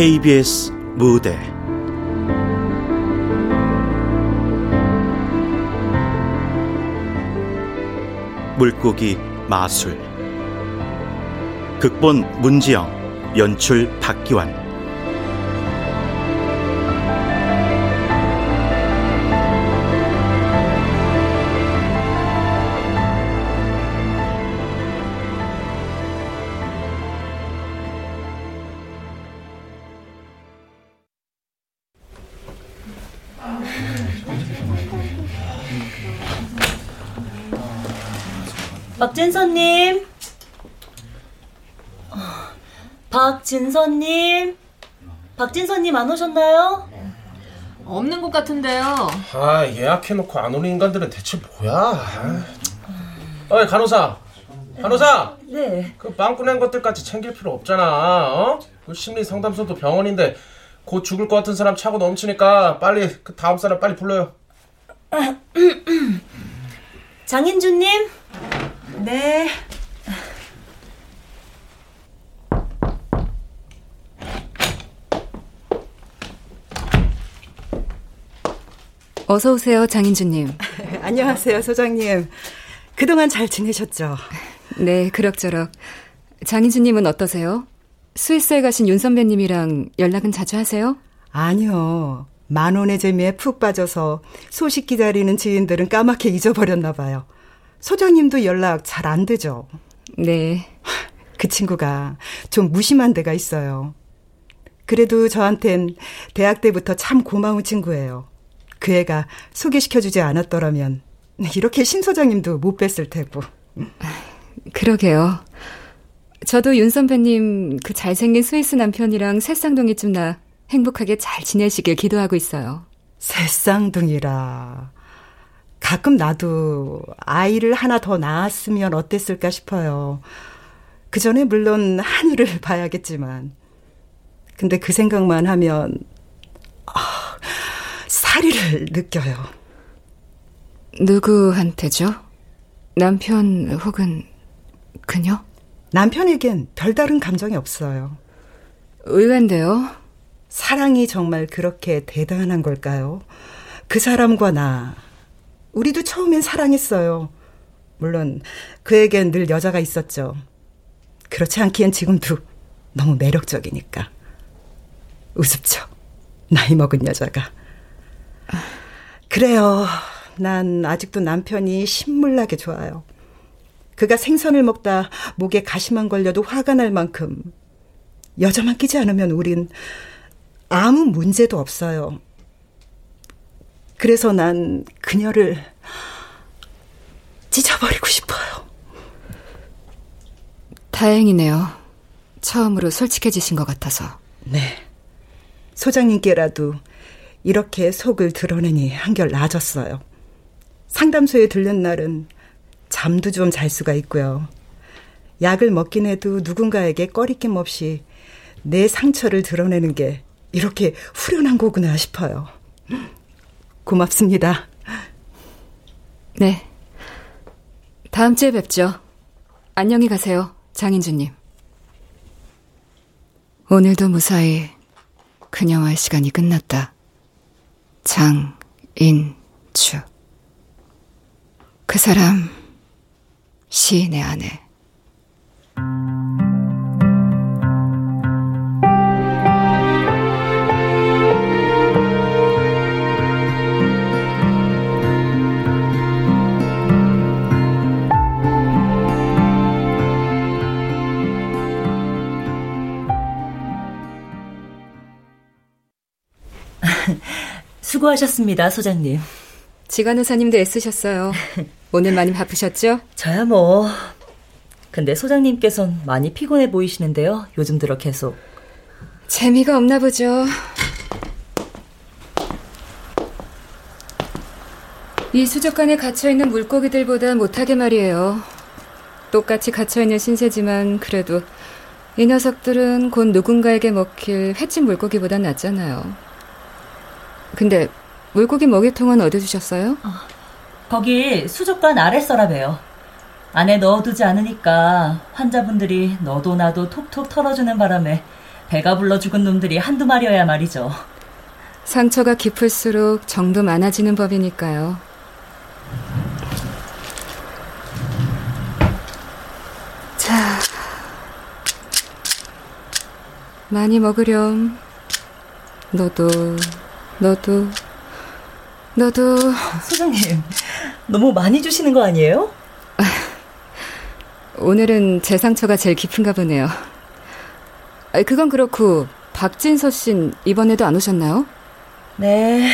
KBS 무대. 물고기 마술. 극본 문지영 연출 박기환 박진서님. 박진서님 안 오셨나요? 없는 것 같은데요. 아 예약해놓고 안 오는 인간들은 대체 뭐야? 어이 간호사, 간호사. 네. 그 빵꾸 낸 것들까지 챙길 필요 없잖아. 어? 그 심리 상담소도 병원인데 곧 죽을 것 같은 사람 차고 넘치니까 빨리 그 다음 사람 빨리 불러요. 장인주님. 네. 어서 오세요, 장인주님. 안녕하세요, 소장님. 그동안 잘 지내셨죠? 네, 그럭저럭. 장인주님은 어떠세요? 스위스에 가신 윤 선배님이랑 연락은 자주 하세요? 아니요. 만 원의 재미에 푹 빠져서 소식 기다리는 지인들은 까맣게 잊어버렸나 봐요. 소장님도 연락 잘 안 되죠? 네. 그 친구가 좀 무심한 데가 있어요. 그래도 저한텐 대학 때부터 참 고마운 친구예요. 그 애가 소개시켜주지 않았더라면 이렇게 신 소장님도 못 뵀을 테고. 그러게요. 저도 윤 선배님 그 잘생긴 스위스 남편이랑 새쌍둥이쯤 나 행복하게 잘 지내시길 기도하고 있어요. 새쌍둥이라. 가끔 나도 아이를 하나 더 낳았으면 어땠을까 싶어요. 그 전에 물론 하늘을 봐야겠지만. 근데 그 생각만 하면, 아, 사리를 느껴요. 누구한테죠? 남편 혹은 그녀? 남편에겐 별다른 감정이 없어요. 의외인데요. 사랑이 정말 그렇게 대단한 걸까요? 그 사람과 나, 우리도 처음엔 사랑했어요. 물론 그에겐 늘 여자가 있었죠. 그렇지 않기엔 지금도 너무 매력적이니까. 우습죠. 나이 먹은 여자가. 그래요. 난 아직도 남편이 신물나게 좋아요. 그가 생선을 먹다 목에 가시만 걸려도 화가 날 만큼 여자만 끼지 않으면 우린 아무 문제도 없어요. 그래서 난 그녀를 찢어버리고 싶어요. 다행이네요. 처음으로 솔직해지신 것 같아서. 네. 소장님께라도 이렇게 속을 드러내니 한결 나아졌어요. 상담소에 들른 날은 잠도 좀 잘 수가 있고요. 약을 먹긴 해도 누군가에게 꺼리낌 없이 내 상처를 드러내는 게 이렇게 후련한 거구나 싶어요. 고맙습니다. 네. 다음 주에 뵙죠. 안녕히 가세요, 장인주님. 오늘도 무사히 그녀와의 시간이 끝났다. 장인주. 그 사람, 시인의 아내. 수고하셨습니다, 소장님. 지간호사님도 애쓰셨어요. 오늘 많이 바쁘셨죠? 저야 뭐. 근데 소장님께선 많이 피곤해 보이시는데요. 요즘 들어 계속. 재미가 없나 보죠. 이 수족관에 갇혀있는 물고기들보다 못하게 말이에요. 똑같이 갇혀있는 신세지만 그래도 이 녀석들은 곧 누군가에게 먹힐 횟집 물고기보단 낫잖아요. 근데 물고기 먹이통은 어디 두셨어요? 거기 수족관 아래 서랍에요. 안에 넣어두지 않으니까 환자분들이 너도 나도 톡톡 털어주는 바람에 배가 불러 죽은 놈들이 한두 마리여야 말이죠. 상처가 깊을수록 정도 많아지는 법이니까요. 자, 많이 먹으렴. 너도, 너도, 너도. 소장님, 너무 많이 주시는 거 아니에요? 오늘은 제 상처가 제일 깊은가 보네요. 아, 그건 그렇고 박진서 씨는 이번에도 안 오셨나요? 네.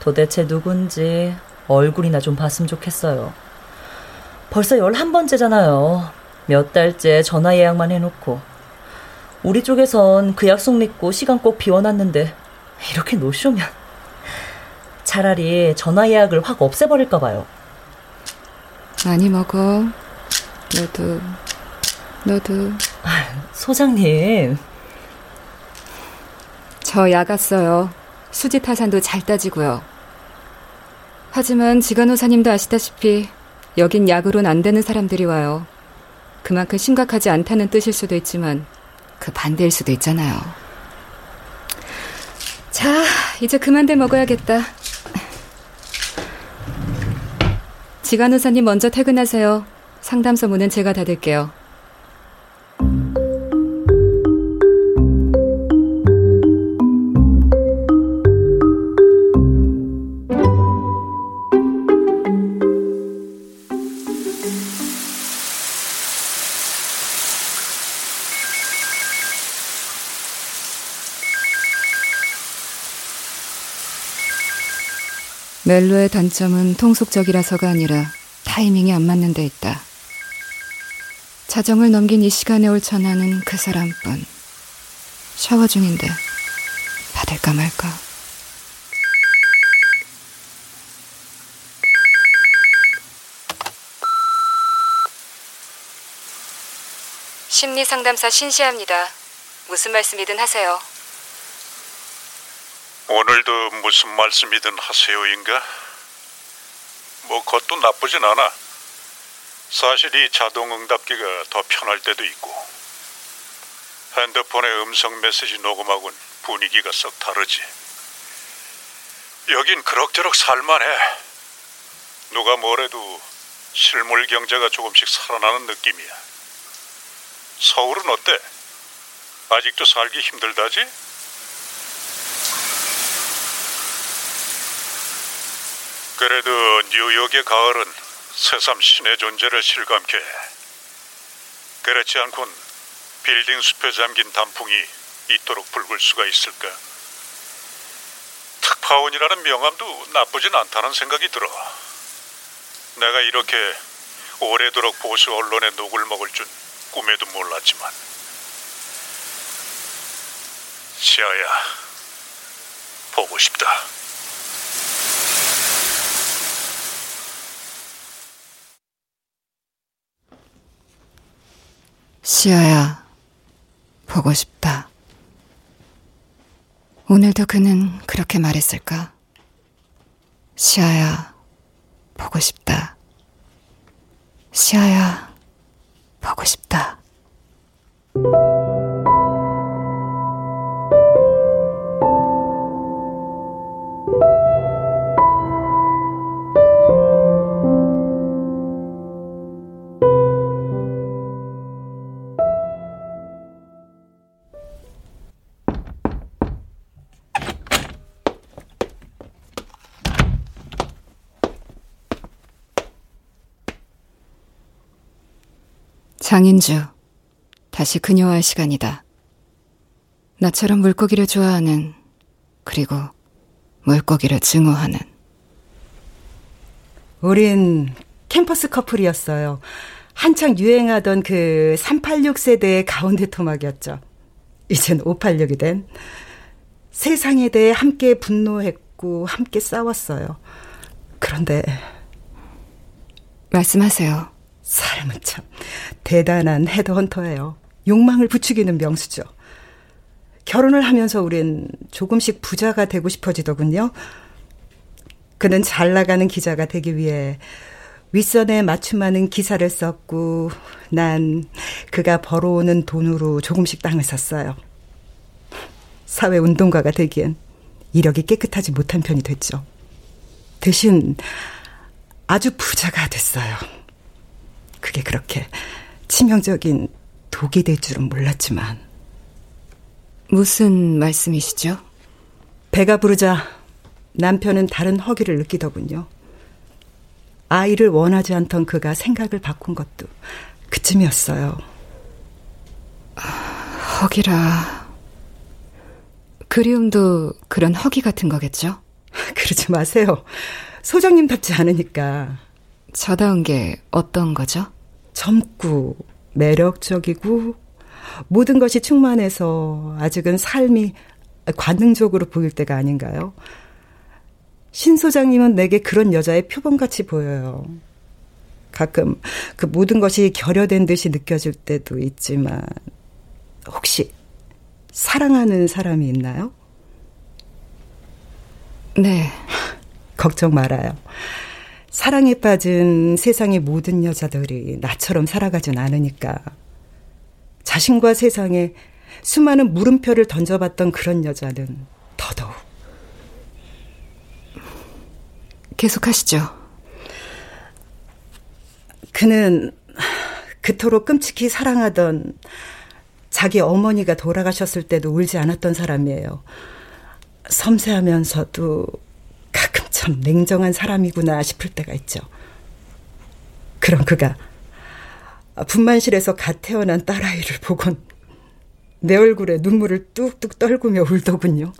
도대체 누군지 얼굴이나 좀 봤으면 좋겠어요. 벌써 11번째잖아요. 몇 달째 전화 예약만 해놓고. 우리 쪽에선 그 약속 믿고 시간 꼭 비워놨는데 이렇게 노쇼면 차라리 전화 예약을 확 없애버릴까 봐요. 많이 먹어. 너도, 너도. 소장님, 저 야갔어요. 수지 타산도 잘 따지고요. 하지만 지간 호사님도 아시다시피 여긴 약으론 안 되는 사람들이 와요. 그만큼 심각하지 않다는 뜻일 수도 있지만 그 반대일 수도 있잖아요. 자, 이제 그만들 먹어야겠다. 지간호사님 먼저 퇴근하세요. 상담소 문은 제가 닫을게요. 멜로의 단점은 통속적이라서가 아니라 타이밍이 안 맞는 데 있다. 자정을 넘긴 이 시간에 올 전화는 그 사람뿐. 샤워 중인데 받을까 말까. 심리 상담사 신시합니다. 무슨 말씀이든 하세요. 오늘도 무슨 말씀이든 하세요인가? 뭐 그것도 나쁘진 않아. 사실 이 자동응답기가 더 편할 때도 있고 핸드폰의 음성 메시지 녹음하고는 분위기가 썩 다르지. 여긴 그럭저럭 살만해. 누가 뭐래도 실물 경제가 조금씩 살아나는 느낌이야. 서울은 어때? 아직도 살기 힘들다지? 그래도 뉴욕의 가을은 새삼 신의 존재를 실감케 해. 그렇지 않곤 빌딩 숲에 잠긴 단풍이 이토록 붉을 수가 있을까? 특파원이라는 명함도 나쁘진 않다는 생각이 들어. 내가 이렇게 오래도록 보수 언론의 녹을 먹을 줄 꿈에도 몰랐지만. 시아야, 보고 싶다. 시아야, 보고 싶다. 오늘도 그는 그렇게 말했을까? 시아야, 보고 싶다. 시아야, 보고 싶다. 장인주, 다시 그녀와의 시간이다. 나처럼 물고기를 좋아하는, 그리고 물고기를 증오하는. 우린 캠퍼스 커플이었어요. 한창 유행하던 그 386 세대의 가운데 토막이었죠. 이젠 586이 된. 세상에 대해 함께 분노했고 함께 싸웠어요. 그런데 말씀하세요. 사람은 참 대단한 헤드헌터예요. 욕망을 부추기는 명수죠. 결혼을 하면서 우린 조금씩 부자가 되고 싶어지더군요. 그는 잘 나가는 기자가 되기 위해 윗선에 맞춤하는 기사를 썼고 난 그가 벌어오는 돈으로 조금씩 땅을 샀어요. 사회 운동가가 되기엔 이력이 깨끗하지 못한 편이 됐죠. 대신 아주 부자가 됐어요. 그게 그렇게 치명적인 독이 될 줄은 몰랐지만. 무슨 말씀이시죠? 배가 부르자 남편은 다른 허기를 느끼더군요. 아이를 원하지 않던 그가 생각을 바꾼 것도 그쯤이었어요. 허기라. 그리움도 그런 허기 같은 거겠죠? 그러지 마세요. 소장님답지 않으니까. 저다운 게 어떤 거죠? 젊고 매력적이고 모든 것이 충만해서 아직은 삶이 관능적으로 보일 때가 아닌가요? 신 소장님은 내게 그런 여자의 표본같이 보여요. 가끔 그 모든 것이 결여된 듯이 느껴질 때도 있지만 혹시 사랑하는 사람이 있나요? 네. 걱정 말아요. 사랑에 빠진 세상의 모든 여자들이 나처럼 살아가진 않으니까. 자신과 세상에 수많은 물음표를 던져봤던 그런 여자는 더더욱. 계속하시죠. 그는 그토록 끔찍히 사랑하던 자기 어머니가 돌아가셨을 때도 울지 않았던 사람이에요. 섬세하면서도 참 냉정한 사람이구나 싶을 때가 있죠. 그럼 그가 분만실에서 갓 태어난 딸아이를 보곤 내 얼굴에 눈물을 뚝뚝 떨구며 울더군요.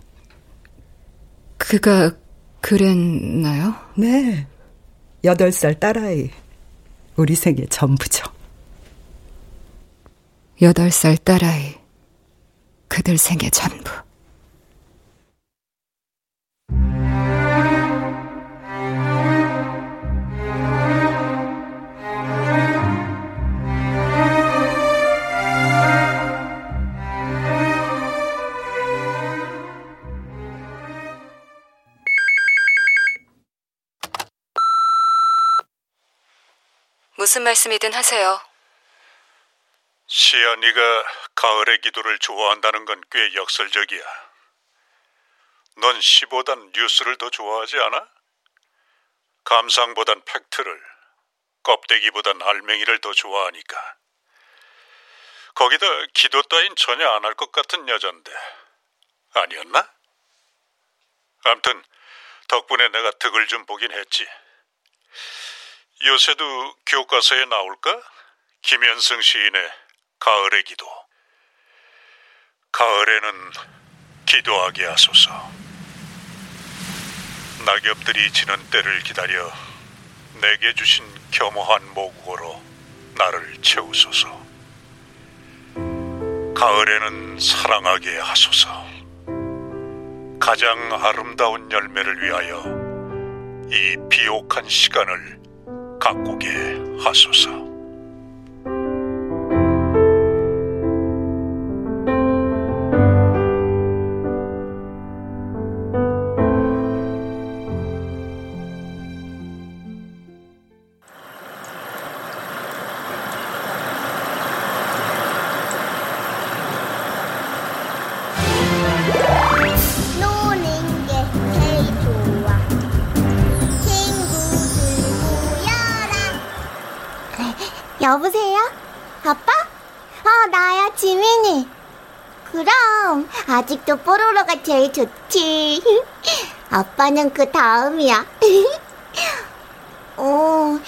그가 그랬나요? 네. 여덟 살 딸아이. 우리 생애 전부죠. 여덟 살 딸아이. 그들 생애 전부. 무슨 말씀이든 하세요. 시안이가 가을의 기도를 좋아한다는 건 꽤 역설적이야. 넌 시보단 뉴스를 더 좋아하지 않아? 감상보단 팩트를, 껍데기보단 알맹이를 더 좋아하니까. 거기다 기도 따윈 전혀 안 할 것 같은 여잔데 아니었나? 암튼 덕분에 내가 득을 좀 보긴 했지. 요새도 교과서에 나올까? 김현승 시인의 가을의 기도. 가을에는 기도하게 하소서. 낙엽들이 지는 때를 기다려 내게 주신 겸허한 모국어로 나를 채우소서. 가을에는 사랑하게 하소서. 가장 아름다운 열매를 위하여 이 비옥한 시간을 가꾸게 하소서. 여보세요? 아빠? 어, 나야, 지민이. 그럼, 아직도 뽀로로가 제일 좋지. 아빠는 그 다음이야. 어,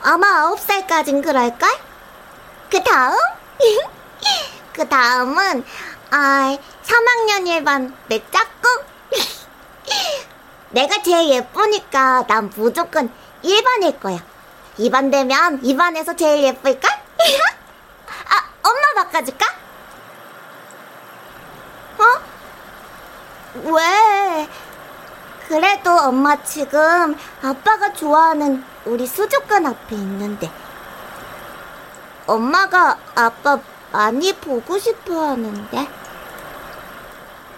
아마 아홉 살까진 그럴걸? 그 다음? 그 다음은, 아, 3학년 1반 내 짝꿍? 내가 제일 예쁘니까 난 무조건 1반일 거야. 2반 되면 2반에서 제일 예쁠까? 아, 엄마 바꿔줄까? 어? 왜? 그래도 엄마 지금 아빠가 좋아하는 우리 수족관 앞에 있는데. 엄마가 아빠 많이 보고 싶어 하는데.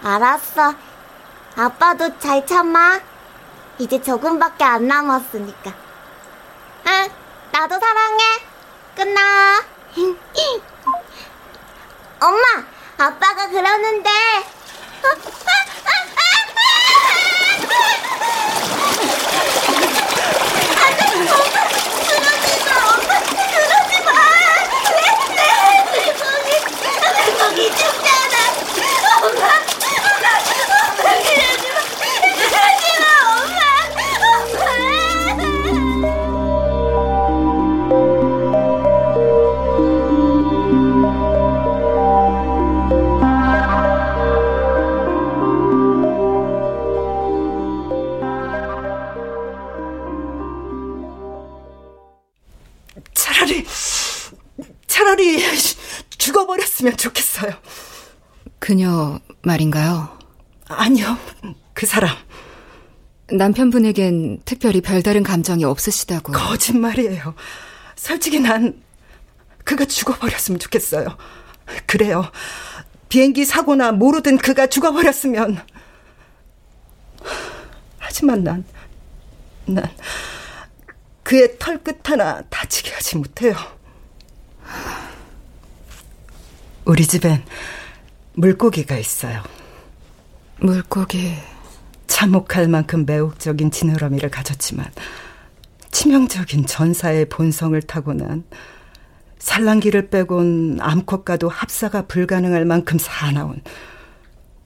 알았어. 아빠도 잘 참아. 이제 조금밖에 안 남았으니까. 응, 나도 사랑해. 끝나. 엄마, 아빠가 그러는데. 엄마, 말인가요? 아니요, 그 사람 남편분에겐 특별히 별다른 감정이 없으시다고. 거짓말이에요. 솔직히 난 그가 죽어버렸으면 좋겠어요. 그래요. 비행기 사고나 모르든 그가 죽어버렸으면. 하지만 난, 난 그의 털끝 하나 다치게 하지 못해요. 우리 집엔 물고기가 있어요. 물고기. 참혹할 만큼 매혹적인 지느러미를 가졌지만 치명적인 전사의 본성을 타고난 산란기를 빼곤 암컷 과도 합사가 불가능할 만큼 사나운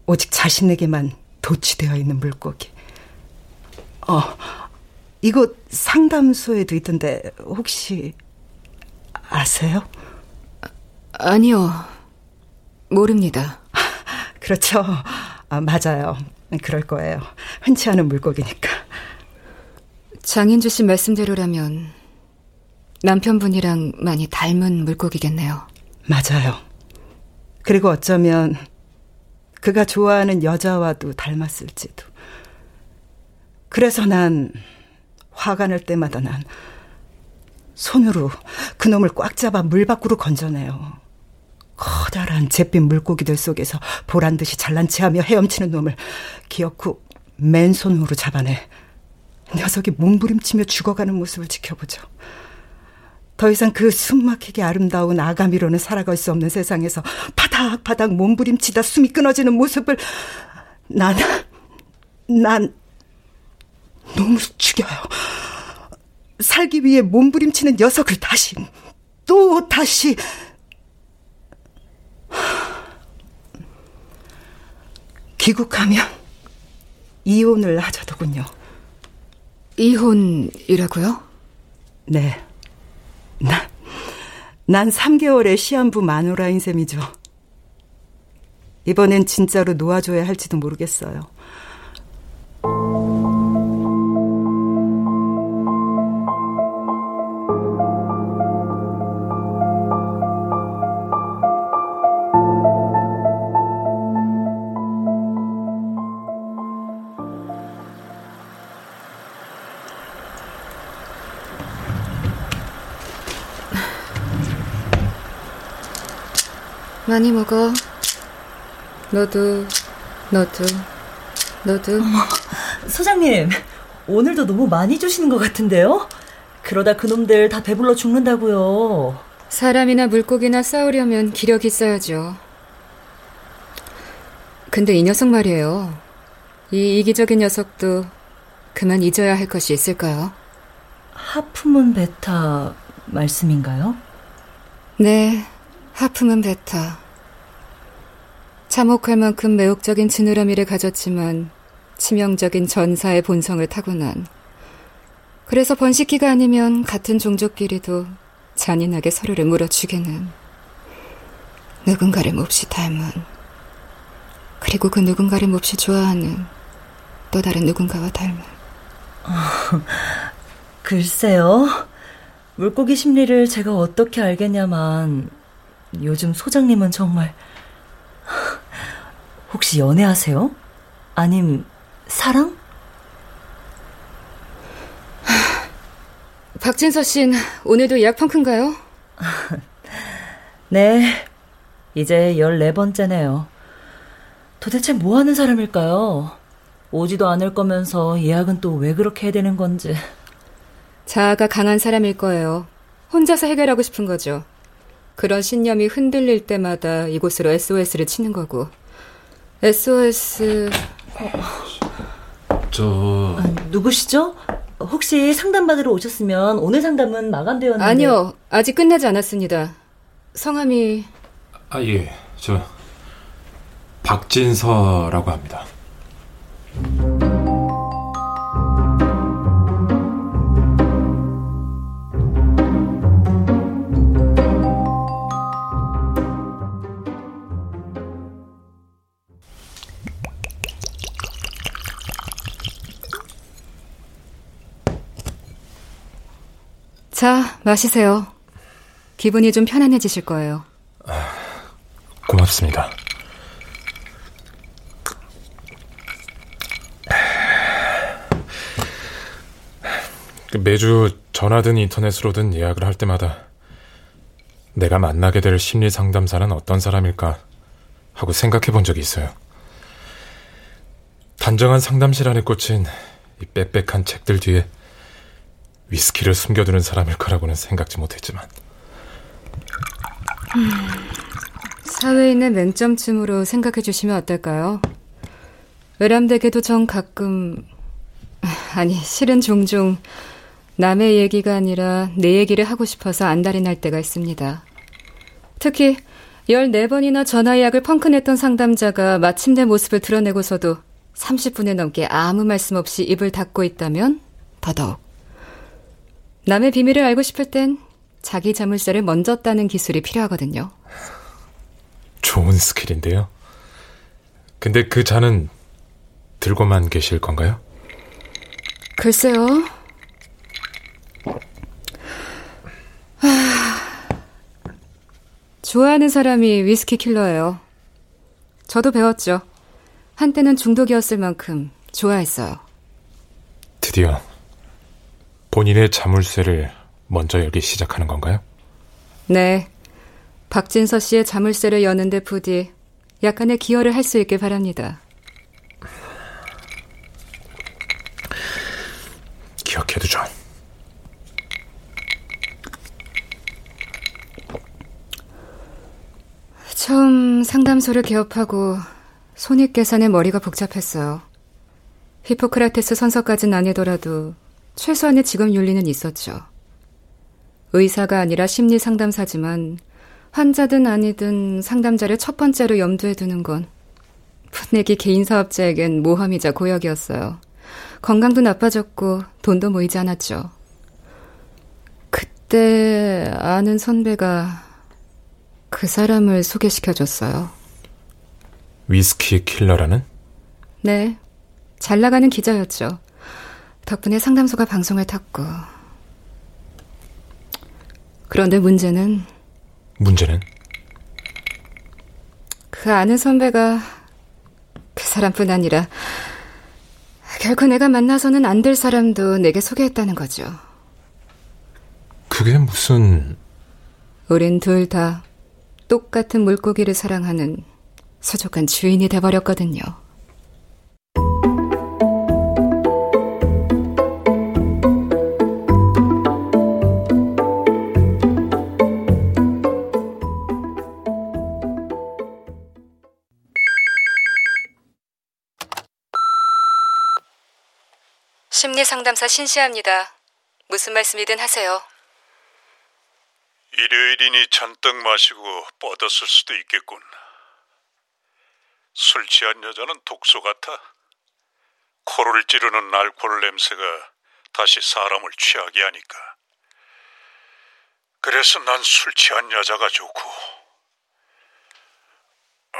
오직 자신에게만 도취되어 있는 물고기. 어, 이곳 상담소에도 있던데 혹시 아세요? 아니요. 모릅니다. 그렇죠. 아, 맞아요. 그럴 거예요. 흔치 않은 물고기니까. 장인주 씨 말씀대로라면 남편분이랑 많이 닮은 물고기겠네요. 맞아요. 그리고 어쩌면 그가 좋아하는 여자와도 닮았을지도. 그래서 난 화가 날 때마다 난 손으로 그놈을 꽉 잡아 물 밖으로 건져내요. 커다란 잿빛 물고기들 속에서 보란 듯이 잘난 체하며 헤엄치는 놈을 기어코 맨손으로 잡아내 녀석이 몸부림치며 죽어가는 모습을 지켜보죠. 더 이상 그 숨막히게 아름다운 아가미로는 살아갈 수 없는 세상에서 바닥바닥 몸부림치다 숨이 끊어지는 모습을 난, 난 너무 죽여요. 살기 위해 몸부림치는 녀석을 다시, 또 다시, 귀국하면 이혼을 하자더군요. 이혼이라고요? 네. 난, 난 3개월의 시한부 마누라인 셈이죠. 이번엔 진짜로 놓아줘야 할지도 모르겠어요. 많이 먹어. 너도, 너도, 너도. 소장님, 오늘도 너무 많이 주시는 것 같은데요? 그러다 그놈들 다 배불러 죽는다고요. 사람이나 물고기나 싸우려면 기력이 있어야죠. 근데 이 녀석 말이에요. 이 이기적인 녀석도 그만 잊어야 할 것이 있을까요? 하프문 베타 말씀인가요? 네, 하품은 베타. 참혹할 만큼 매혹적인 지느러미를 가졌지만 치명적인 전사의 본성을 타고난. 그래서 번식기가 아니면 같은 종족끼리도 잔인하게 서로를 물어 죽이는 누군가를 몹시 닮은 그리고 그 누군가를 몹시 좋아하는 또 다른 누군가와 닮은 글쎄요. 물고기 심리를 제가 어떻게 알겠냐만 요즘 소장님은 정말 혹시 연애하세요? 아님 사랑? 박진서 씨는 오늘도 예약 펑크인가요? 네. 이제 14번째네요. 도대체 뭐 하는 사람일까요? 오지도 않을 거면서 예약은 또 왜 그렇게 해야 되는 건지. 자아가 강한 사람일 거예요. 혼자서 해결하고 싶은 거죠. 그런 신념이 흔들릴 때마다 이곳으로 SOS를 치는 거고. SOS. 저. 아, 누구시죠? 혹시 상담받으러 오셨으면 오늘 상담은 마감되었는데. 아니요. 아직 끝나지 않았습니다. 성함이. 아, 예. 저. 박진서라고 합니다. 마시세요. 기분이 좀 편안해지실 거예요. 고맙습니다. 매주 전화든 인터넷으로든 예약을 할 때마다 내가 만나게 될 심리 상담사는 어떤 사람일까 하고 생각해 본 적이 있어요. 단정한 상담실 안에 꽂힌 이 빽빽한 책들 뒤에 위스키를 숨겨두는 사람일 거라고는 생각지 못했지만. 음, 있는 맹점쯤으로 생각해 주시면 어떨까요? 외람되게도 전 가끔, 아니, 실은 종종 남의 얘기가 아니라 내 얘기를 하고 싶어서 안달이 날 때가 있습니다. 특히 14번이나 전화 예약을 펑크냈던 상담자가 마침 내 모습을 드러내고서도 30분에 넘게 아무 말씀 없이 입을 닫고 있다면 더더욱. 남의 비밀을 알고 싶을 땐 자기 자물쇠를 먼저 따는 기술이 필요하거든요. 좋은 스킬인데요. 근데 그 잔은 들고만 계실 건가요? 글쎄요. 좋아하는 사람이 위스키 킬러예요. 저도 배웠죠. 한때는 중독이었을 만큼 좋아했어요. 드디어 본인의 자물쇠를 먼저 열기 시작하는 건가요? 네. 박진서 씨의 자물쇠를 여는데 부디 약간의 기여를 할 수 있길 바랍니다. 기억해두죠. 처음 상담소를 개업하고 손익 계산에 머리가 복잡했어요. 히포크라테스 선서까진 아니더라도 최소한의 직업 윤리는 있었죠. 의사가 아니라 심리 상담사지만 환자든 아니든 상담자를 첫 번째로 염두에 두는 건 풋내기 개인 사업자에겐 모험이자 고역이었어요. 건강도 나빠졌고 돈도 모이지 않았죠. 그때 아는 선배가 그 사람을 소개시켜줬어요. 위스키 킬러라는? 네. 잘 나가는 기자였죠. 덕분에 상담소가 방송을 탔고. 그런데 문제는 문제는 그 아는 선배가 그 사람뿐 아니라 결코 내가 만나서는 안 될 사람도 내게 소개했다는 거죠. 그게 무슨 우린 둘 다 똑같은 물고기를 사랑하는 소족한 주인이 돼버렸거든요. 상담사 신시합니다. 무슨 말씀이든 하세요. 일요일이니 잔뜩 마시고 뻗었을 수도 있겠군. 술 취한 여자는 독소 같아. 코를 찌르는 알코올 냄새가 다시 사람을 취하게 하니까. 그래서 난 술 취한 여자가 좋고. 아,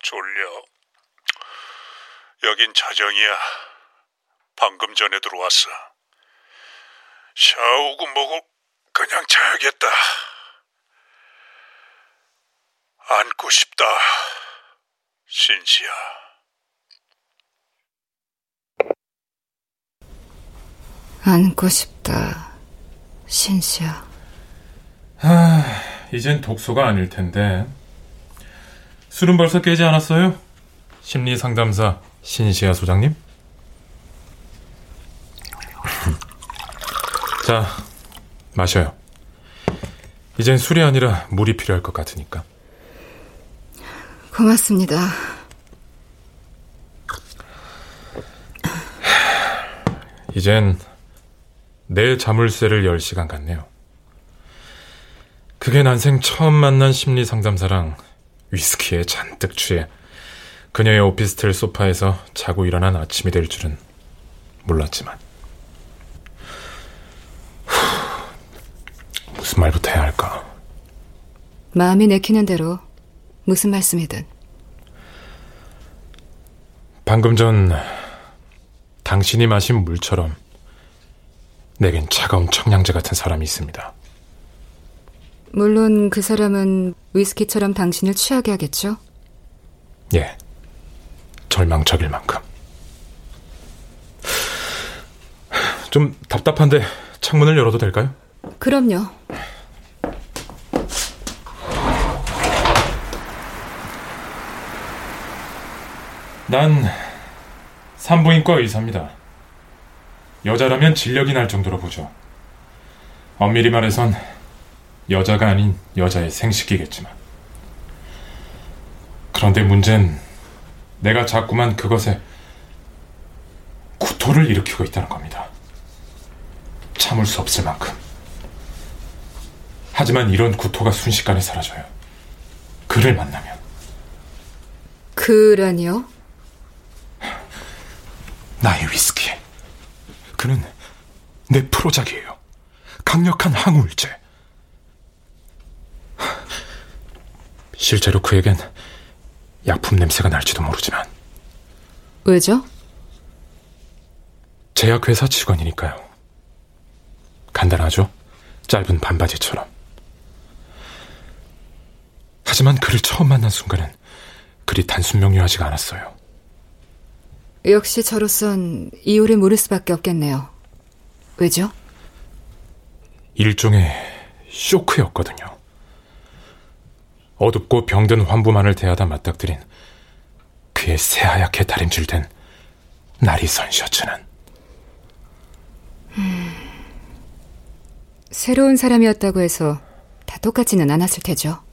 졸려. 여긴 자정이야. 방금 전에 들어왔어. 샤워고 뭐고 그냥 자야겠다. 안고 싶다. 신시야. 안고 싶다. 신시야. 아, 이젠 독소가 아닐 텐데. 술은 벌써 깨지 않았어요? 심리 상담사 신시아 소장님? 자, 마셔요. 이젠 술이 아니라 물이 필요할 것 같으니까. 고맙습니다. 이젠 내 자물쇠를 열 시간 같네요. 그게 난생 처음 만난 심리 상담사랑 위스키에 잔뜩 취해 그녀의 오피스텔 소파에서 자고 일어난 아침이 될 줄은 몰랐지만 무슨 말부터 해야 할까? 마음이 내키는 대로 무슨 말씀이든. 방금 전 당신이 마신 물처럼 내겐 차가운 청량제 같은 사람이 있습니다. 물론 그 사람은 위스키처럼 당신을 취하게 하겠죠? 예. 절망적일 만큼. 좀 답답한데 창문을 열어도 될까요? 그럼요. 난 산부인과 의사입니다. 여자라면 진력이 날 정도로 보죠. 엄밀히 말해선 여자가 아닌 여자의 생식이겠지만. 그런데 문제는 내가 자꾸만 그것에 구토를 일으키고 있다는 겁니다. 참을 수 없을 만큼. 하지만 이런 구토가 순식간에 사라져요. 그를 만나면. 그라니요? 나의 위스키. 그는 내 프로작이에요. 강력한 항우울제. 실제로 그에겐 약품 냄새가 날지도 모르지만 왜죠? 제약회사 직원이니까요. 간단하죠? 짧은 반바지처럼. 하지만 그를 처음 만난 순간은 그리 단순 명료하지가 않았어요. 역시 저로선 이유를 모를 수밖에 없겠네요. 왜죠? 일종의 쇼크였거든요. 어둡고 병든 환부만을 대하다 맞닥뜨린 그의 새하얗게 다림질된 나리선 셔츠는 음, 새로운 사람이었다고 해서 다 똑같지는 않았을 테죠.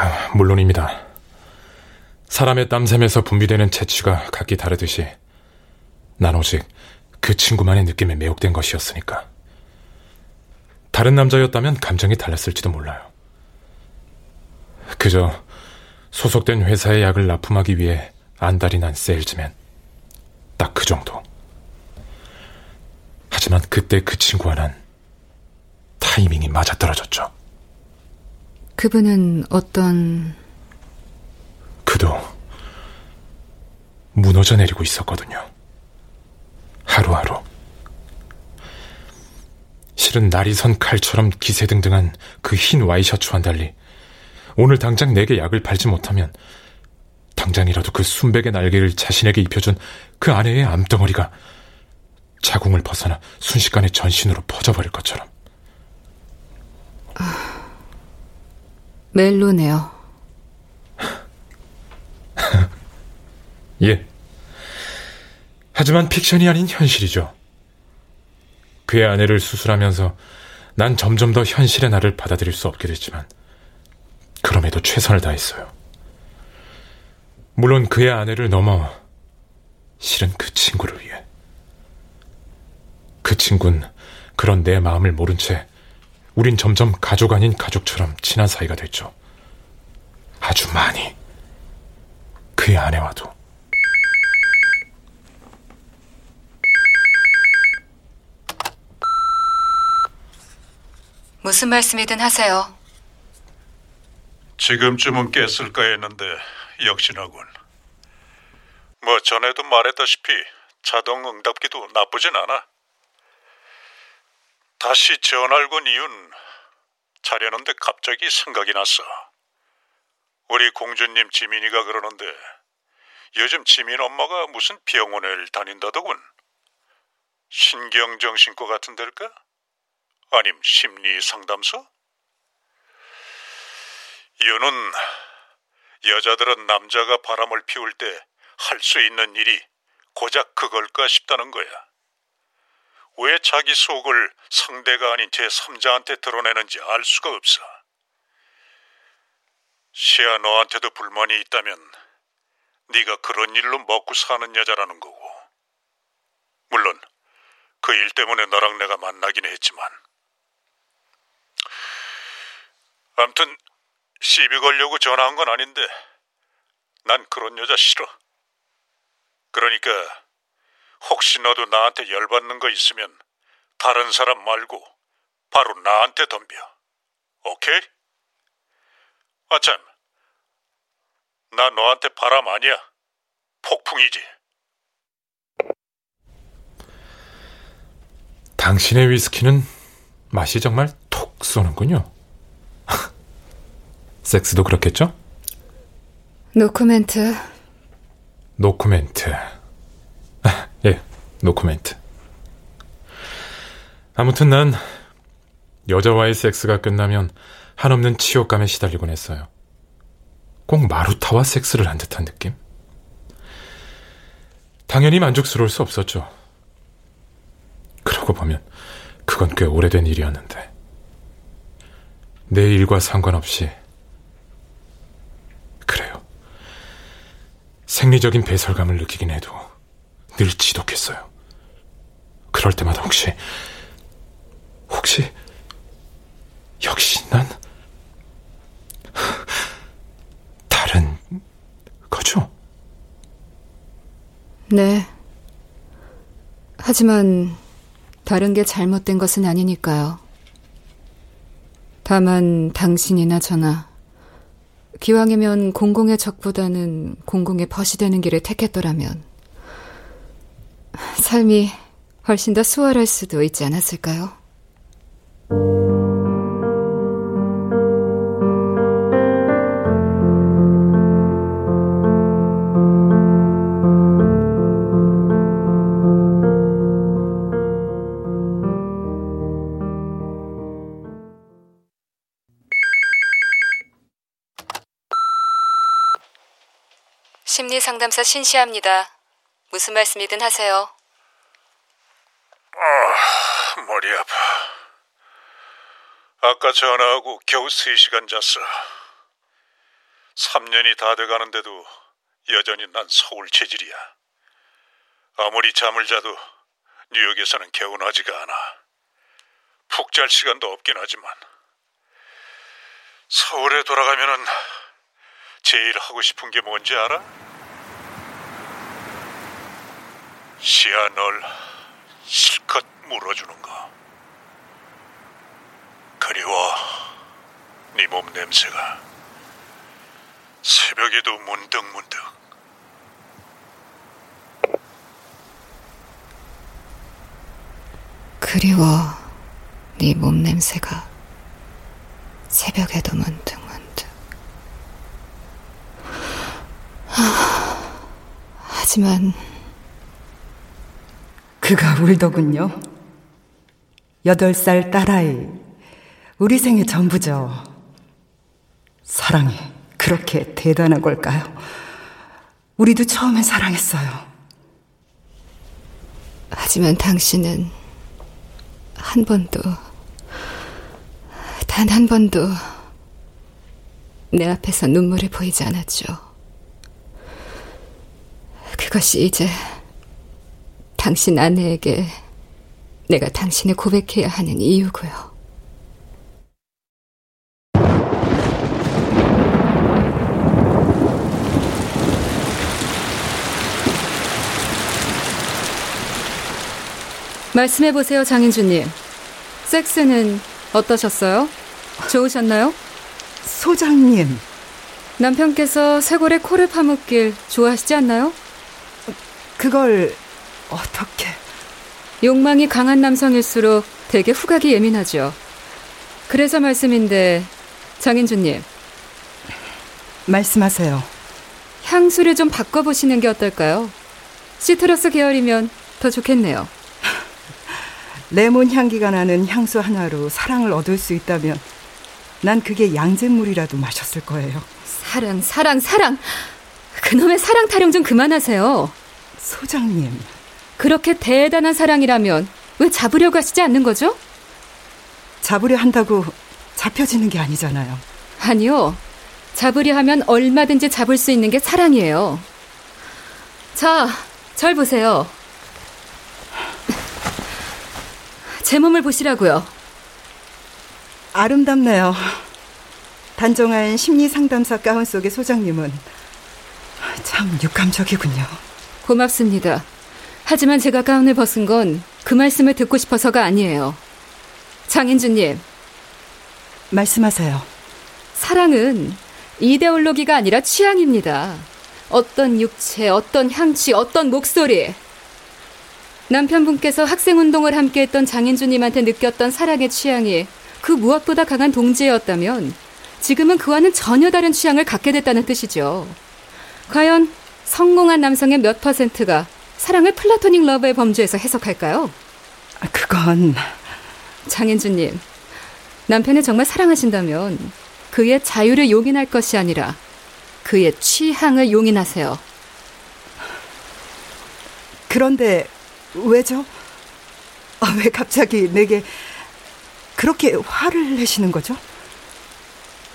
아, 물론입니다. 사람의 땀샘에서 분비되는 재치가 각기 다르듯이 난 오직 그 친구만의 느낌에 매혹된 것이었으니까. 다른 남자였다면 감정이 달랐을지도 몰라요. 그저 소속된 회사의 약을 납품하기 위해 안달이 난 세일즈맨. 딱 그 정도. 하지만 그때 그 친구와 난 타이밍이 맞아떨어졌죠. 그분은 어떤... 그도 무너져 내리고 있었거든요. 하루하루. 실은 날이 선 칼처럼 기세등등한 그 흰 와이셔츠와는 달리 오늘 당장 내게 약을 팔지 못하면 당장이라도 그 순백의 날개를 자신에게 입혀준 그 아내의 암덩어리가 자궁을 벗어나 순식간에 전신으로 퍼져버릴 것처럼. 아... 멜로네요. 예. 하지만 픽션이 아닌 현실이죠. 그의 아내를 수술하면서 난 점점 더 현실의 나를 받아들일 수 없게 됐지만, 그럼에도 최선을 다했어요. 물론 그의 아내를 넘어 실은 그 친구를 위해. 그 친구는 그런 내 마음을 모른 채 우린 점점 가족 아닌 가족처럼 친한 사이가 됐죠. 아주 많이. 그의 아내와도. 무슨 말씀이든 하세요. 지금쯤은 깼을까 했는데 역시나군. 뭐 전에도 말했다시피 자동 응답기도 나쁘진 않아. 다시 전화를 건 이유는 자려는데 갑자기 생각이 났어. 우리 공주님 지민이가 그러는데 요즘 지민 엄마가 무슨 병원을 다닌다더군. 신경정신과 같은 데일까? 아님 심리 상담소? 이유는 여자들은 남자가 바람을 피울 때 할 수 있는 일이 고작 그걸까 싶다는 거야. 왜 자기 속을 상대가 아닌 제3자한테 드러내는지 알 수가 없어. 시아 너한테도 불만이 있다면 네가 그런 일로 먹고 사는 여자라는 거고. 물론 그 일 때문에 너랑 내가 만나긴 했지만. 암튼 시비 걸려고 전화한 건 아닌데 난 그런 여자 싫어. 그러니까 혹시 너도 나한테 열받는 거 있으면 다른 사람 말고 바로 나한테 덤벼. 오케이? 아참, 나 너한테 바람 아니야. 폭풍이지. 당신의 위스키는 맛이 정말 톡 쏘는군요. 섹스도 그렇겠죠? 노코멘트. 노코멘트. 노코멘트. 아무튼 난 여자와의 섹스가 끝나면 한없는 치욕감에 시달리곤 했어요. 꼭 마루타와 섹스를 한 듯한 느낌? 당연히 만족스러울 수 없었죠. 그러고 보면 그건 꽤 오래된 일이었는데. 내 일과 상관없이 그래요. 생리적인 배설감을 느끼긴 해도 늘 지독했어요. 그럴 때마다 혹시 혹시 역시 난 다른 거죠? 네. 하지만 다른 게 잘못된 것은 아니니까요. 다만 당신이나 저나 기왕이면 공공의 적보다는 공공의 벗이 되는 길을 택했더라면 삶이 훨씬 더 수월할 수도 있지 않았을까요? 심리 상담사 신시합니다. 무슨 말씀이든 하세요. 아, 머리 아파. 아까 전화하고 겨우 3시간 잤어. 3년이 다 돼가는데도 여전히 난 서울 체질이야. 아무리 잠을 자도 뉴욕에서는 개운하지가 않아. 푹 잘 시간도 없긴 하지만 서울에 돌아가면은 제일 하고 싶은 게 뭔지 알아? 시아 널 실컷 물어주는 거. 그리워 네 몸 냄새가. 새벽에도 문득문득. 그리워 네 몸 냄새가. 새벽에도 문득문득. 하, 하지만 그가 울더군요. 여덟 살 딸아이, 우리 생의 전부죠. 사랑이 그렇게 대단한 걸까요? 우리도 처음엔 사랑했어요. 하지만 당신은 한 번도, 단 한 번도 내 앞에서 눈물을 보이지 않았죠. 그것이 이제 당신 아내에게 내가 당신을 고백해야 하는 이유고요. 말씀해 보세요, 장인주님. 섹스는 어떠셨어요? 좋으셨나요? 소장님. 남편께서 쇄골에 코를 파묻길 좋아하시지 않나요? 그걸 어떻게? 욕망이 강한 남성일수록 되게 후각이 예민하죠. 그래서 말씀인데 장인주님. 말씀하세요. 향수를 좀 바꿔보시는 게 어떨까요? 시트러스 계열이면 더 좋겠네요. 레몬 향기가 나는 향수 하나로 사랑을 얻을 수 있다면 난 그게 양잿물이라도 마셨을 거예요. 사랑, 사랑, 사랑. 그놈의 사랑 타령 좀 그만하세요. 소장님. 그렇게 대단한 사랑이라면 왜 잡으려고 하시지 않는 거죠? 잡으려 한다고 잡혀지는 게 아니잖아요. 아니요. 잡으려 하면 얼마든지 잡을 수 있는 게 사랑이에요. 자, 절 보세요. 제 몸을 보시라고요. 아름답네요. 단정한 심리 상담사 가운 속의 소장님은 참 육감적이군요. 고맙습니다. 하지만 제가 가운을 벗은 건 그 말씀을 듣고 싶어서가 아니에요. 장인주님. 말씀하세요. 사랑은 이데올로기가 아니라 취향입니다. 어떤 육체, 어떤 향취, 어떤 목소리. 남편분께서 학생운동을 함께 했던 장인주님한테 느꼈던 사랑의 취향이 그 무엇보다 강한 동지였다면 지금은 그와는 전혀 다른 취향을 갖게 됐다는 뜻이죠. 과연 성공한 남성의 몇 퍼센트가 사랑을 플라토닉 러브의 범주에서 해석할까요? 그건 장인주님, 남편을 정말 사랑하신다면 그의 자유를 용인할 것이 아니라 그의 취향을 용인하세요. 그런데 왜죠? 아, 왜 갑자기 내게 그렇게 화를 내시는 거죠?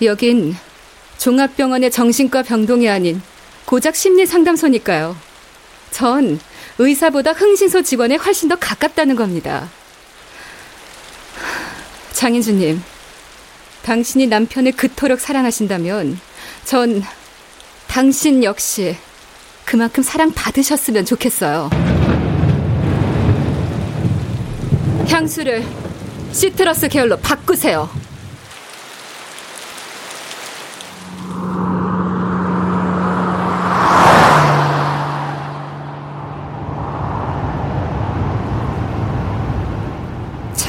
여긴 종합병원의 정신과 병동이 아닌 고작 심리 상담소니까요. 전 의사보다 흥신소 직원에 훨씬 더 가깝다는 겁니다. 장인주님, 당신이 남편을 그토록 사랑하신다면 전 당신 역시 그만큼 사랑받으셨으면 좋겠어요. 향수를 시트러스 계열로 바꾸세요.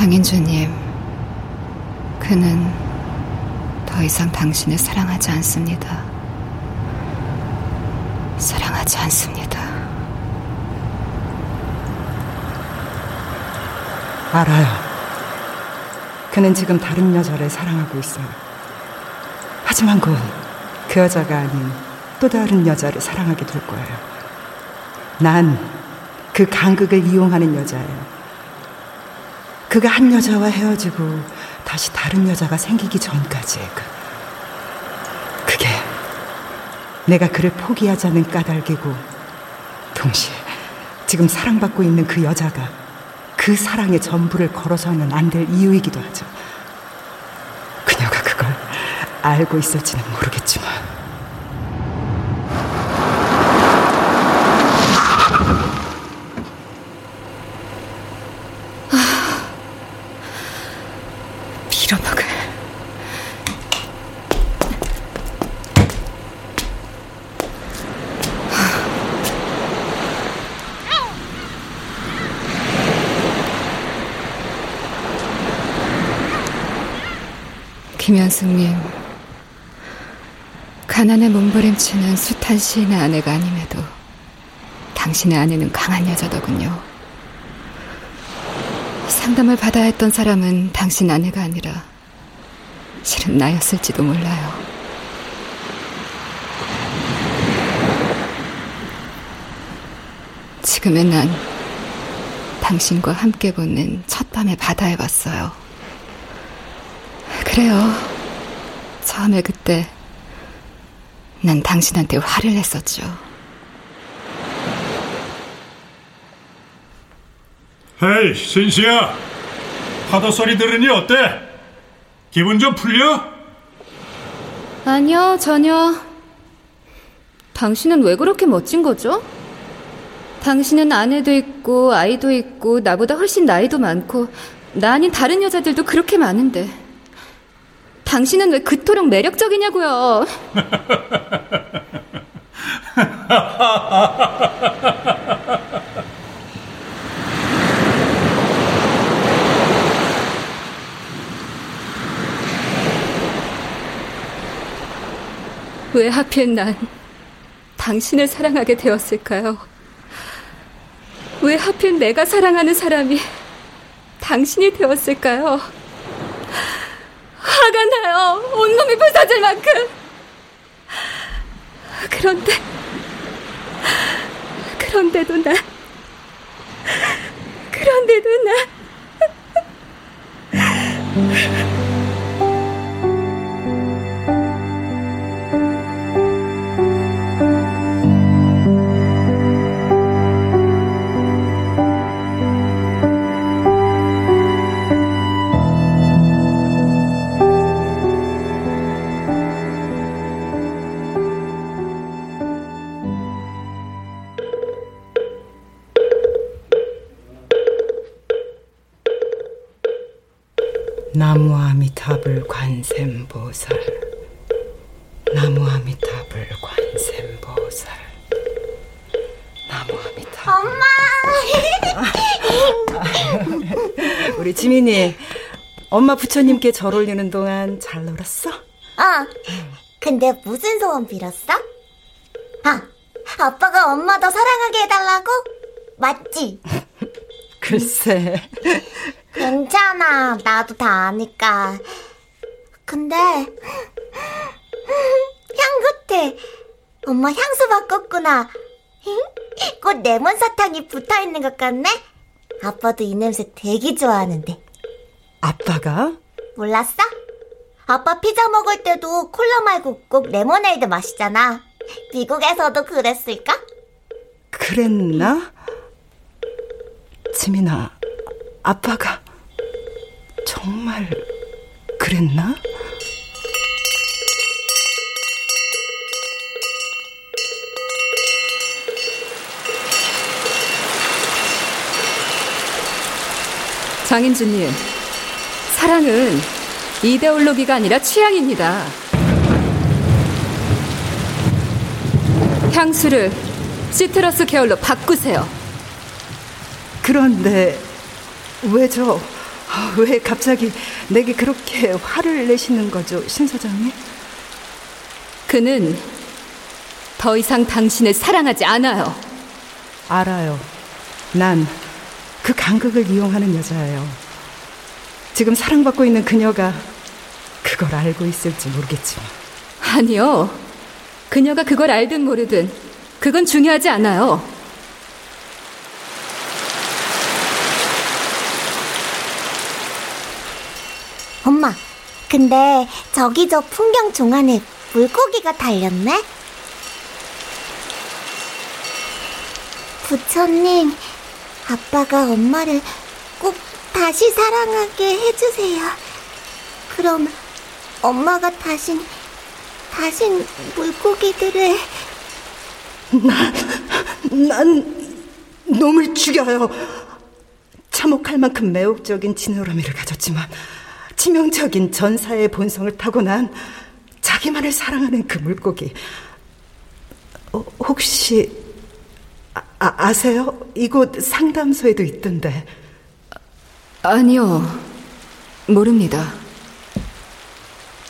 장인주님, 그는 더 이상 당신을 사랑하지 않습니다. 사랑하지 않습니다. 알아요. 그는 지금 다른 여자를 사랑하고 있어요. 하지만 곧 그 여자가 아닌 또 다른 여자를 사랑하게 될 거예요. 난 그 간극을 이용하는 여자예요. 그가 한 여자와 헤어지고 다시 다른 여자가 생기기 전까지 그, 그게 내가 그를 포기하자는 까닭이고 동시에 지금 사랑받고 있는 그 여자가 그 사랑의 전부를 걸어서는 안 될 이유이기도 하죠. 그녀가 그걸 알고 있을지는 모르겠지만. 빌어먹을. 김현숙님, 가난에 몸부림치는 숱한 시인의 아내가 아님에도 당신의 아내는 강한 여자더군요. 상담을 받아야 했던 사람은 당신 아내가 아니라 실은 나였을지도 몰라요. 지금의 난 당신과 함께 보는 첫 밤의 바다에 왔어요. 그래요. 처음에 그때 난 당신한테 화를 냈었죠. 헤이, 신시야. 파도 소리 들으니 어때? 기분 좀 풀려? 아니요, 전혀. 당신은 왜 그렇게 멋진 거죠? 당신은 아내도 있고, 아이도 있고, 나보다 훨씬 나이도 많고, 나 아닌 다른 여자들도 그렇게 많은데. 당신은 왜 그토록 매력적이냐고요? 왜 하필 난 당신을 사랑하게 되었을까요? 왜 하필 내가 사랑하는 사람이 당신이 되었을까요? 아, 화가 나요. 온몸이 부서질 만큼. 그런데, 그런데도 나, 그런데도 나, 나무아미타불 관셈보살 나무아미타불 관셈보살 나무아미타불 엄마! 우리 지민이 엄마 부처님께 절 올리는 동안 잘 놀았어? 어. 근데 무슨 소원 빌었어? 아, 아빠가 엄마 더 사랑하게 해달라고? 맞지? 글쎄 괜찮아. 나도 다 아니까. 근데 향 같아. 엄마 향수 바꿨구나. 꽃 레몬 사탕이 붙어 있는 것 같네. 아빠도 이 냄새 되게 좋아하는데. 아빠가? 몰랐어? 아빠 피자 먹을 때도 콜라 말고 꼭 레모네이드 마시잖아. 미국에서도 그랬을까? 그랬나? 지민아, 아빠가 정말 그랬나? 장인주님, 사랑은 이데올로기가 아니라 취향입니다. 향수를 시트러스 계열로 바꾸세요. 그런데 왜죠? 아, 왜 갑자기 내게 그렇게 화를 내시는 거죠, 신 소장님? 그는 더 이상 당신을 사랑하지 않아요. 알아요. 난 그 간극을 이용하는 여자예요. 지금 사랑받고 있는 그녀가 그걸 알고 있을지 모르겠지만. 아니요. 그녀가 그걸 알든 모르든 그건 중요하지 않아요. 엄마, 근데 저기 저 풍경 종안에 물고기가 달렸네? 부처님, 아빠가 엄마를 꼭 다시 사랑하게 해주세요. 그럼 엄마가 다신, 다신 물고기들을. 난 놈을 죽여요. 참혹할 만큼 매혹적인 지느러미를 가졌지만 치명적인 전사의 본성을 타고난 자기만을 사랑하는 그 물고기. 어, 혹시 아, 세요 이곳 상담소에도 있던데. 아니요. 모릅니다.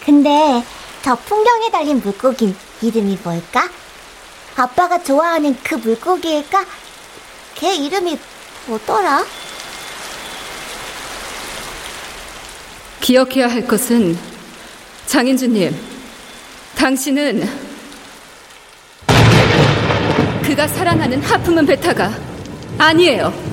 근데 저 풍경에 달린 물고기 이름이 뭘까? 아빠가 좋아하는 그 물고기일까? 걔 이름이 뭐더라? 기억해야 할 것은 장인주님, 당신은 그가 사랑하는 하프문 베타가 아니에요.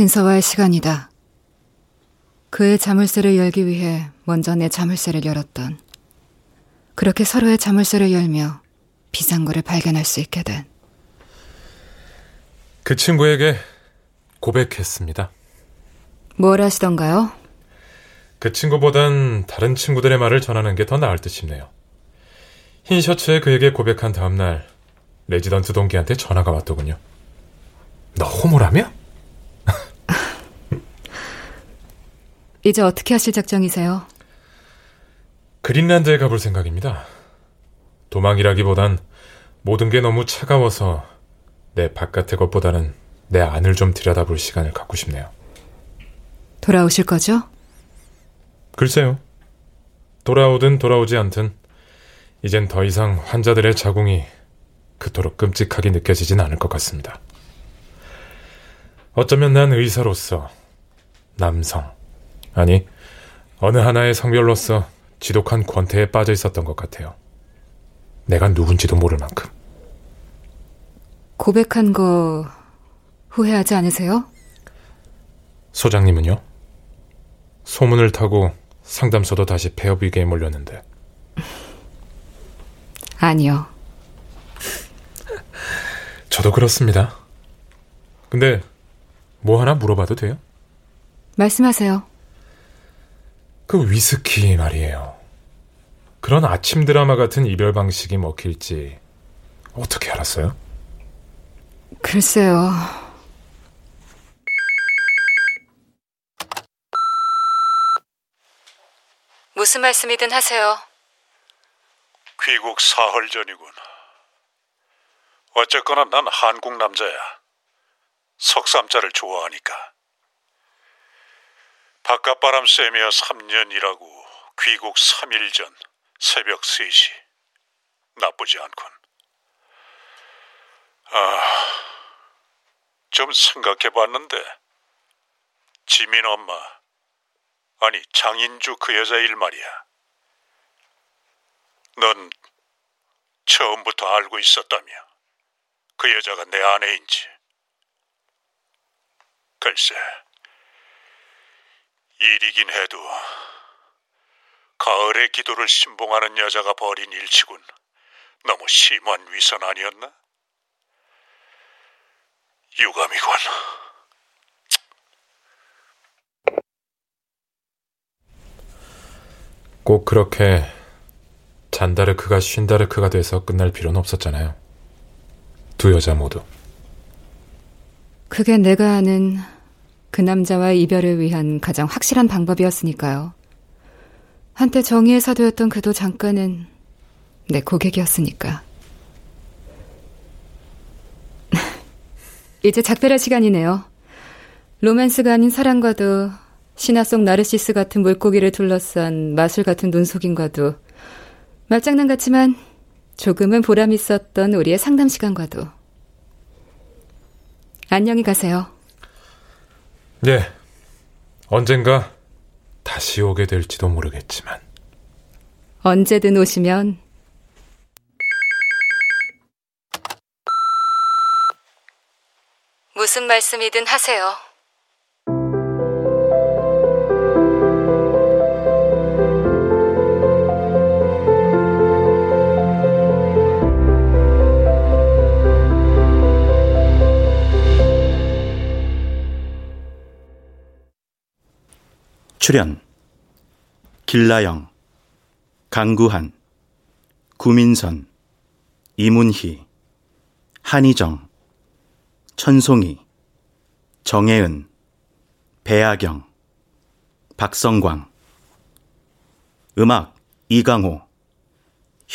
진서와의 시간이다. 그의 자물쇠를 열기 위해 먼저 내 자물쇠를 열었던. 그렇게 서로의 자물쇠를 열며 비상구를 발견할 수 있게 된. 그 친구에게 고백했습니다. 뭘 하시던가요? 그 친구보단 다른 친구들의 말을 전하는 게 더 나을 듯 싶네요. 흰 셔츠에 그에게 고백한 다음날 레지던트 동기한테 전화가 왔더군요. 너 호모라며? 이제 어떻게 하실 작정이세요? 그린란드에 가볼 생각입니다. 도망이라기보단 모든 게 너무 차가워서 내 바깥의 것보다는 내 안을 좀 들여다볼 시간을 갖고 싶네요. 돌아오실 거죠? 글쎄요. 돌아오든 돌아오지 않든 이젠 더 이상 환자들의 자궁이 그토록 끔찍하게 느껴지진 않을 것 같습니다. 어쩌면 난 의사로서 남성 아니 어느 하나의 성별로서 지독한 권태에 빠져 있었던 것 같아요. 내가 누군지도 모를 만큼. 고백한 거 후회하지 않으세요? 소장님은요? 소문을 타고 상담소도 다시 폐업 위기에 몰렸는데. 아니요. 저도 그렇습니다. 근데 뭐 하나 물어봐도 돼요? 말씀하세요. 그 위스키 말이에요. 그런 아침 드라마 같은 이별 방식이 먹힐지 어떻게 알았어요? 글쎄요. 무슨 말씀이든 하세요. 귀국 사흘 전이군. 어쨌거나 난 한국 남자야. 석삼자를 좋아하니까. 바깥바람 쐬며 3년 일하고 귀국 3일 전 새벽 3시. 나쁘지 않군. 아, 좀 생각해 봤는데, 지민 엄마, 아니 장인주 그 여자 일 말이야. 넌 처음부터 알고 있었다며. 그 여자가 내 아내인지. 글쎄, 일이긴 해도 가을의 기도를 신봉하는 여자가 벌인 일치군 너무 심한 위선 아니었나? 유감이군. 꼭 그렇게 잔다르크가 쉰다르크가 돼서 끝날 필요는 없었잖아요. 두 여자 모두. 그게 내가 아는 그 남자와의 이별을 위한 가장 확실한 방법이었으니까요. 한때 정의의 사도였던 그도 잠깐은 내 고객이었으니까. 이제 작별할 시간이네요. 로맨스가 아닌 사랑과도 신화 속 나르시스 같은 물고기를 둘러싼 마술 같은 눈속임과도 말장난 같지만 조금은 보람 있었던 우리의 상담 시간과도 안녕히 가세요. 예. 언젠가 다시 오게 될지도 모르겠지만. 언제든 오시면 무슨 말씀이든 하세요. 출연 길라영, 강구한, 구민선, 이문희, 한희정, 천송이, 정혜은, 배아경, 박성광. 음악 이강호.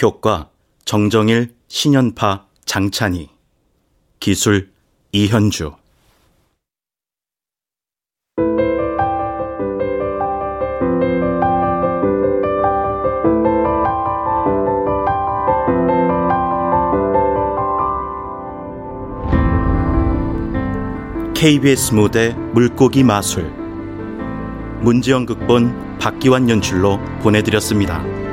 효과 정정일, 신연파, 장찬희. 기술 이현주 KBS 무대 물고기 마술 문지영 극본 박기환 연출로 보내드렸습니다.